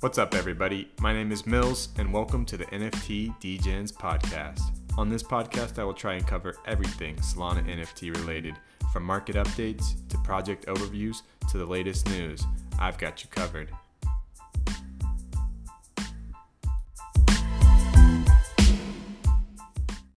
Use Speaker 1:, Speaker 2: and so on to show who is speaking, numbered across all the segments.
Speaker 1: What's up, everybody? My name is Millz, and welcome to the NFT Degens podcast. On this podcast, I will try and cover everything Solana NFT related, from market updates to project overviews to the latest news. I've got you covered.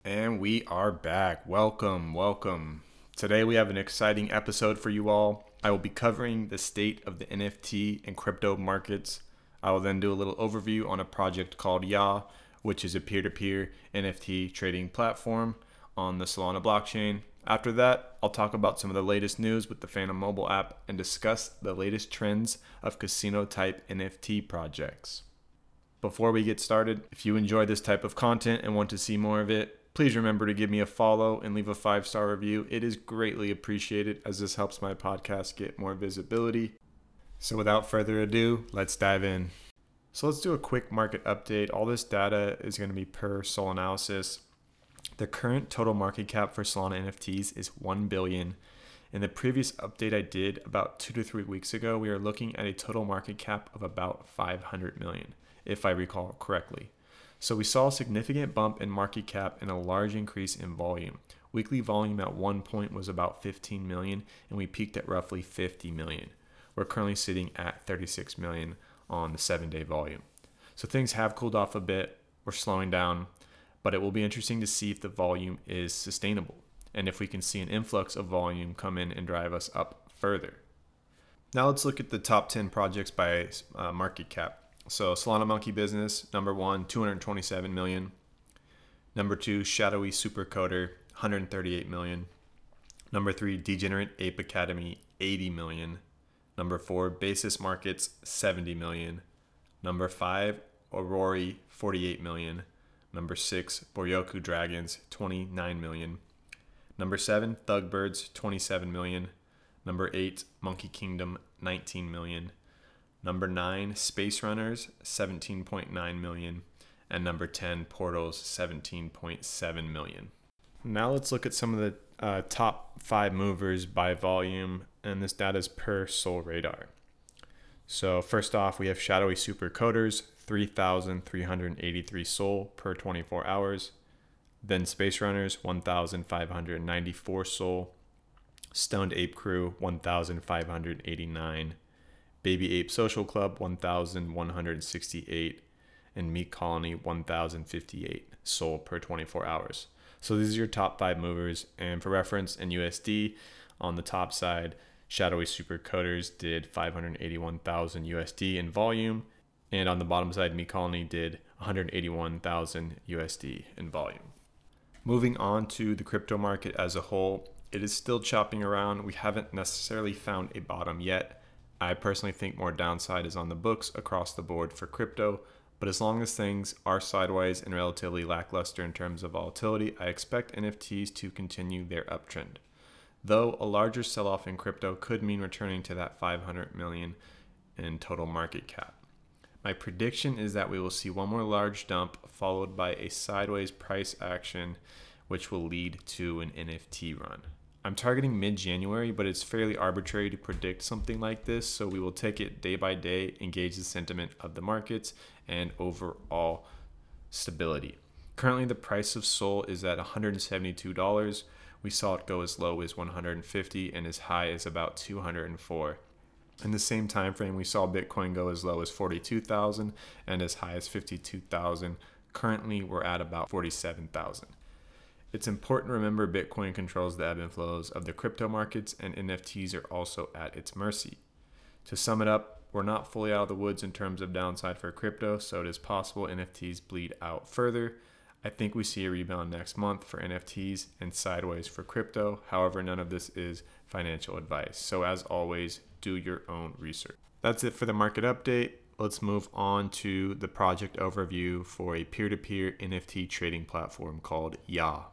Speaker 1: And we are back. Welcome, welcome. Today we have an exciting episode for you all. I will be covering the state of the NFT and crypto markets. I will then do a little overview on a project called Yawww, which is a peer to peer NFT trading platform on the Solana blockchain. After that, I'll talk about some of the latest news with the Phantom mobile app and discuss the latest trends of casino type NFT projects. Before we get started, if you enjoy this type of content and want to see more of it, please remember to give me a follow and leave a five star review. It is greatly appreciated as this helps my podcast get more visibility. So, without further ado, let's dive in. So, let's do a quick market update. All this data is going to be per Sol Analysis. The current total market cap for Solana NFTs is 1 billion. In the previous update I did about 2 to 3 weeks ago, we are looking at a total market cap of about 500 million, if I recall correctly. So we saw a significant bump in market cap and a large increase in volume. Weekly volume at one point was about 15 million and we peaked at roughly 50 million. We're currently sitting at 36 million on the 7-day volume. So things have cooled off a bit. We're slowing down, but it will be interesting to see if the volume is sustainable and if we can see an influx of volume come in and drive us up further. Now let's look at the top 10 projects by uh, market cap. So Solana Monkey Business, number one, 227 million. Number two, Shadowy Supercoder, 138 million. Number three, Degenerate Ape Academy, 80 million. Number four, Basis Markets, 70 million. Number five, Aurory, 48 million. Number six, Boryoku Dragonz, 29 million. Number seven, Thugbirdz, 27 million. Number eight, Monkey Kingdom, 19 million. Number 9, Space Runners, 17.9 million. And number 10, Portals, 17.7 million. Now let's look at some of the uh, top five movers by volume, and this data is per Sol Radar. So first off, we have Shadowy Super Coders, 3,383 sol per 24 hours. Then Space Runners, 1,594 sol. Stoned Ape Crew, 1,589. Baby Ape Social Club 1168 and Meat Colony 1058 sold per 24 hours. So these are your top 5 movers and for reference in USD on the top side Shadowy Super Coders did 581,000 USD in volume and on the bottom side Meat Colony did 181,000 USD in volume. Moving on to the crypto market as a whole, it is still chopping around. We haven't necessarily found a bottom yet I personally think more downside is on the books across the board for crypto, but as long as things are sideways and relatively lackluster in terms of volatility, I expect NFTs to continue their uptrend. Though a larger sell off in crypto could mean returning to that 500 million in total market cap. My prediction is that we will see one more large dump followed by a sideways price action, which will lead to an NFT run. I'm targeting mid January, but it's fairly arbitrary to predict something like this, so we will take it day by day, engage the sentiment of the markets, and overall stability. Currently, the price of Sol is at $172. We saw it go as low as 150 and as high as about 204. In the same time frame, we saw Bitcoin go as low as 42,000 and as high as 52,000. Currently, we're at about 47,000. It's important to remember Bitcoin controls the ebb and flows of the crypto markets, and NFTs are also at its mercy. To sum it up, we're not fully out of the woods in terms of downside for crypto, so it is possible NFTs bleed out further. I think we see a rebound next month for NFTs and sideways for crypto. However, none of this is financial advice. So, as always, do your own research. That's it for the market update. Let's move on to the project overview for a peer to peer NFT trading platform called Yawww.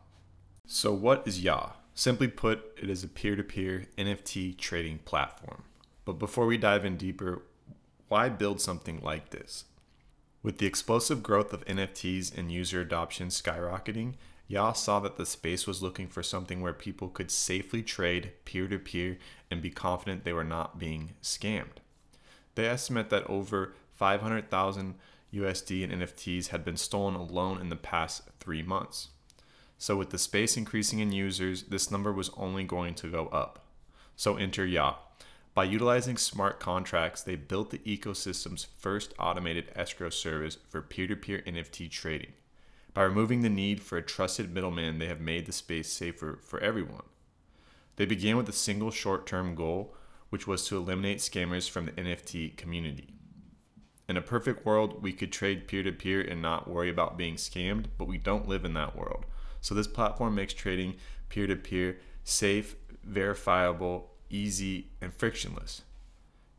Speaker 1: So, what is Yawww? Simply put, it is a peer to peer NFT trading platform. But before we dive in deeper, why build something like this? With the explosive growth of NFTs and user adoption skyrocketing, Yawww saw that the space was looking for something where people could safely trade peer to peer and be confident they were not being scammed. They estimate that over 500,000 USD in NFTs had been stolen alone in the past three months. So, with the space increasing in users, this number was only going to go up. So, enter Yawww. By utilizing smart contracts, they built the ecosystem's first automated escrow service for peer to peer NFT trading. By removing the need for a trusted middleman, they have made the space safer for everyone. They began with a single short term goal, which was to eliminate scammers from the NFT community. In a perfect world, we could trade peer to peer and not worry about being scammed, but we don't live in that world. So this platform makes trading peer to peer safe, verifiable, easy, and frictionless.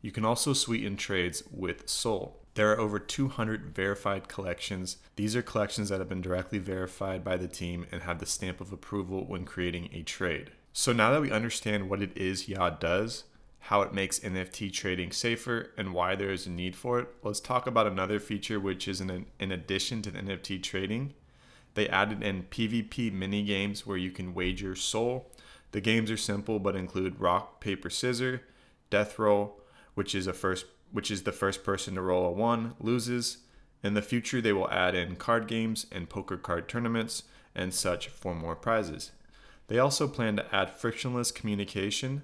Speaker 1: You can also sweeten trades with Sol. There are over 200 verified collections. These are collections that have been directly verified by the team and have the stamp of approval when creating a trade. So now that we understand what it is Yawww does, how it makes NFT trading safer, and why there is a need for it, let's talk about another feature which is in, in addition to the NFT trading they added in PvP mini games where you can wager sol. The games are simple but include rock, paper, scissors, death roll, which is a first which is the first person to roll a 1 loses. In the future they will add in card games and poker card tournaments and such for more prizes. They also plan to add frictionless communication,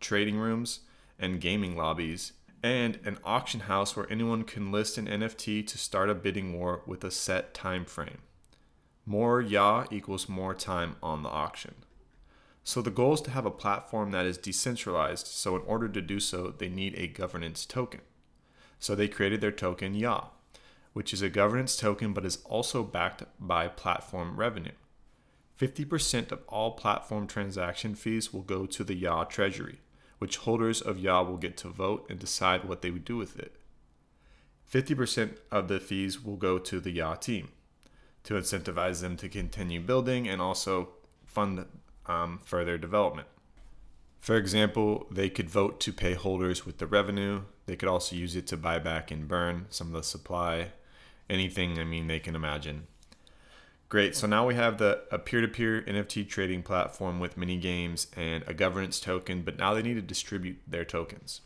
Speaker 1: trading rooms, and gaming lobbies, and an auction house where anyone can list an NFT to start a bidding war with a set time frame. More Yawww equals more time on the auction. So the goal is to have a platform that is decentralized. So in order to do so, they need a governance token. So they created their token Yawww, which is a governance token but is also backed by platform revenue. 50% of all platform transaction fees will go to the Yawww treasury, which holders of Yawww will get to vote and decide what they would do with it. 50% of the fees will go to the Yawww team to incentivize them to continue building and also fund um, further development. For example, they could vote to pay holders with the revenue. They could also use it to buy back and burn some of the supply, anything I mean they can imagine. Great. So now we have the a peer-to-peer NFT trading platform with mini games and a governance token, but now they need to distribute their tokens.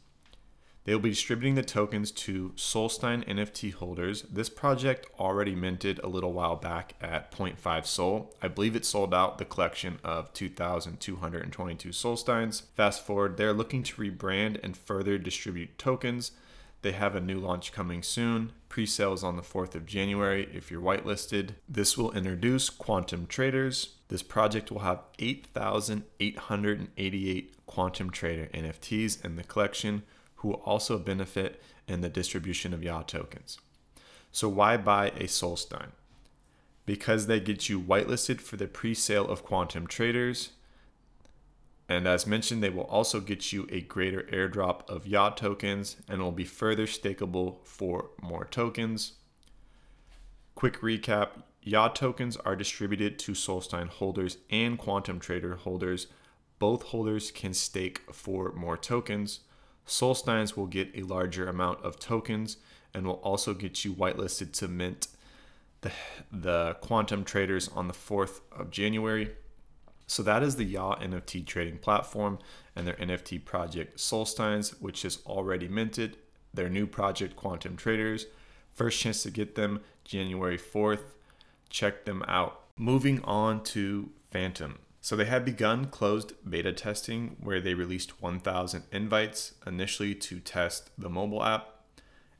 Speaker 1: They will be distributing the tokens to Solstein NFT holders. This project already minted a little while back at 0.5 Sol. I believe it sold out the collection of 2,222 Solsteins. Fast forward, they're looking to rebrand and further distribute tokens. They have a new launch coming soon. Pre sales on the 4th of January if you're whitelisted. This will introduce Quantum Traders. This project will have 8,888 Quantum Trader NFTs in the collection who will also benefit in the distribution of Yawww tokens. So, why buy a Solstein? Because they get you whitelisted for the pre sale of quantum traders. And as mentioned, they will also get you a greater airdrop of Yawww tokens and will be further stakeable for more tokens. Quick recap YA tokens are distributed to Solstein holders and Quantum Trader holders. Both holders can stake for more tokens. Solsteins will get a larger amount of tokens and will also get you whitelisted to mint the, the quantum traders on the 4th of January. So that is the Yawww NFT trading platform and their NFT project Solsteins, which is already minted. Their new project Quantum Traders. First chance to get them January 4th. Check them out. Moving on to Phantom. So they had begun closed beta testing where they released 1,000 invites initially to test the mobile app,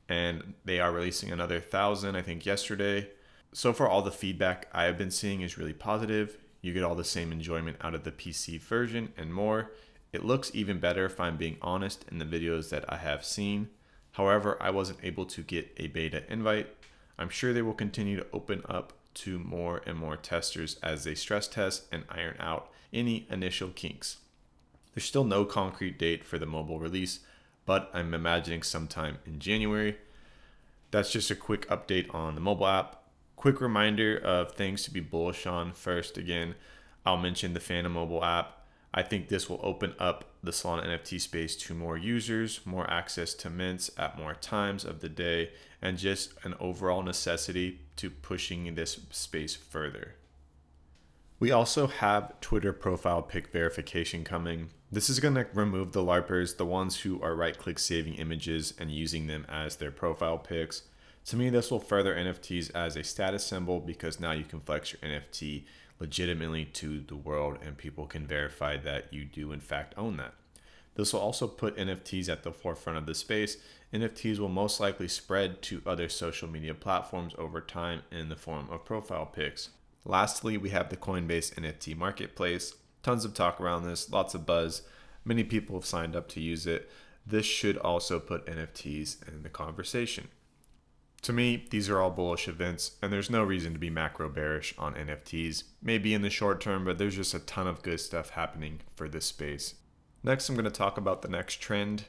Speaker 1: and they are releasing another 1,000, I think, yesterday. So far, all the feedback I have been seeing is really positive. You get all the same enjoyment out of the PC version and more. It looks even better if I'm being honest in the videos that I have seen. However, I wasn't able to get a beta invite. I'm sure they will continue to open up to more and more testers as they stress test and iron out any initial kinks. There's still no concrete date for the mobile release, but I'm imagining sometime in January. That's just a quick update on the mobile app. Quick reminder of things to be bullish on. First, again, I'll mention the Phantom mobile app. I think this will open up the Solana NFT space to more users, more access to mints at more times of the day, and just an overall necessity to pushing this space further. We also have Twitter profile pic verification coming. This is going to remove the LARPers, the ones who are right click saving images and using them as their profile pics. To me, this will further NFTs as a status symbol because now you can flex your NFT legitimately to the world and people can verify that you do, in fact, own that. This will also put NFTs at the forefront of the space. NFTs will most likely spread to other social media platforms over time in the form of profile pics. Lastly, we have the Coinbase NFT marketplace. Tons of talk around this, lots of buzz. Many people have signed up to use it. This should also put NFTs in the conversation. To me, these are all bullish events, and there's no reason to be macro bearish on NFTs. Maybe in the short term, but there's just a ton of good stuff happening for this space. Next, I'm going to talk about the next trend.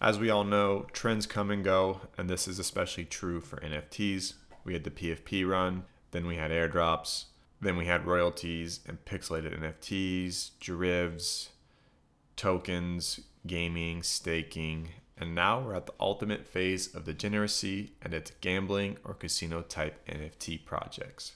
Speaker 1: As we all know, trends come and go, and this is especially true for NFTs. We had the PFP run, then we had airdrops, then we had royalties and pixelated NFTs, derivs, tokens, gaming, staking, and now we're at the ultimate phase of degeneracy and it's gambling or casino type NFT projects.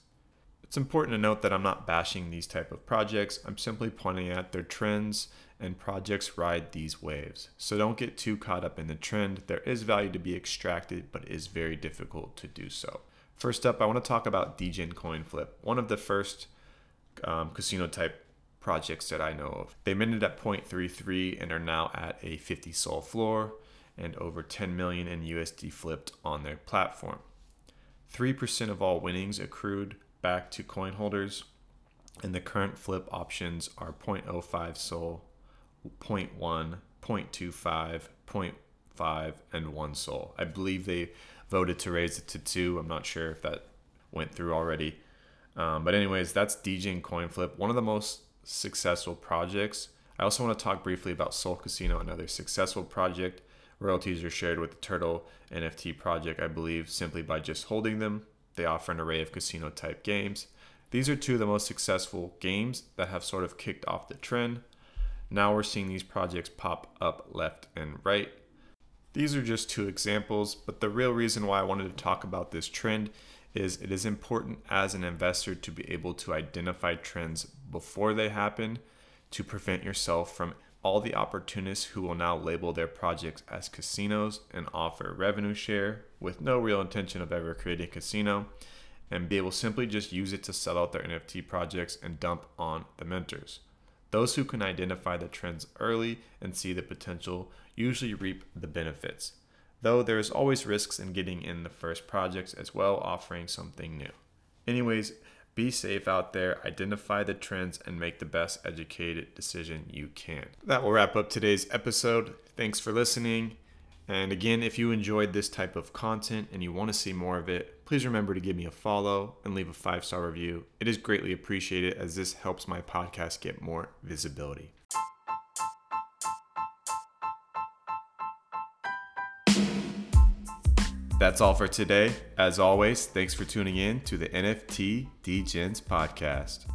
Speaker 1: It's important to note that I'm not bashing these type of projects. I'm simply pointing at their trends and projects ride these waves. So don't get too caught up in the trend. There is value to be extracted, but it is very difficult to do so. First up, I want to talk about Degen Coin Flip, one of the first um, casino type projects that I know of. They minted at 0.33 and are now at a 50 sol floor and over 10 million in USD flipped on their platform. 3% of all winnings accrued back to coin holders, and the current flip options are 0.05 sol, 0.1, 0.25, 0.5, and 1 sol. I believe they voted to raise it to two. I'm not sure if that went through already. Um, but anyways, that's Degen Coin Flip, one of the most successful projects. I also want to talk briefly about Sol Casino, another successful project. Royalties are shared with the Turtle NFT project, I believe, simply by just holding them. They offer an array of casino type games. These are two of the most successful games that have sort of kicked off the trend. Now we're seeing these projects pop up left and right. These are just two examples, but the real reason why I wanted to talk about this trend is it is important as an investor to be able to identify trends before they happen to prevent yourself from all the opportunists who will now label their projects as casinos and offer revenue share with no real intention of ever creating a casino and be able simply just use it to sell out their NFT projects and dump on the mentors. Those who can identify the trends early and see the potential usually reap the benefits, though there is always risks in getting in the first projects as well, offering something new. Anyways, be safe out there, identify the trends, and make the best educated decision you can. That will wrap up today's episode. Thanks for listening. And again, if you enjoyed this type of content and you want to see more of it, please remember to give me a follow and leave a five star review. It is greatly appreciated as this helps my podcast get more visibility. That's all for today. As always, thanks for tuning in to the NFT Degens podcast.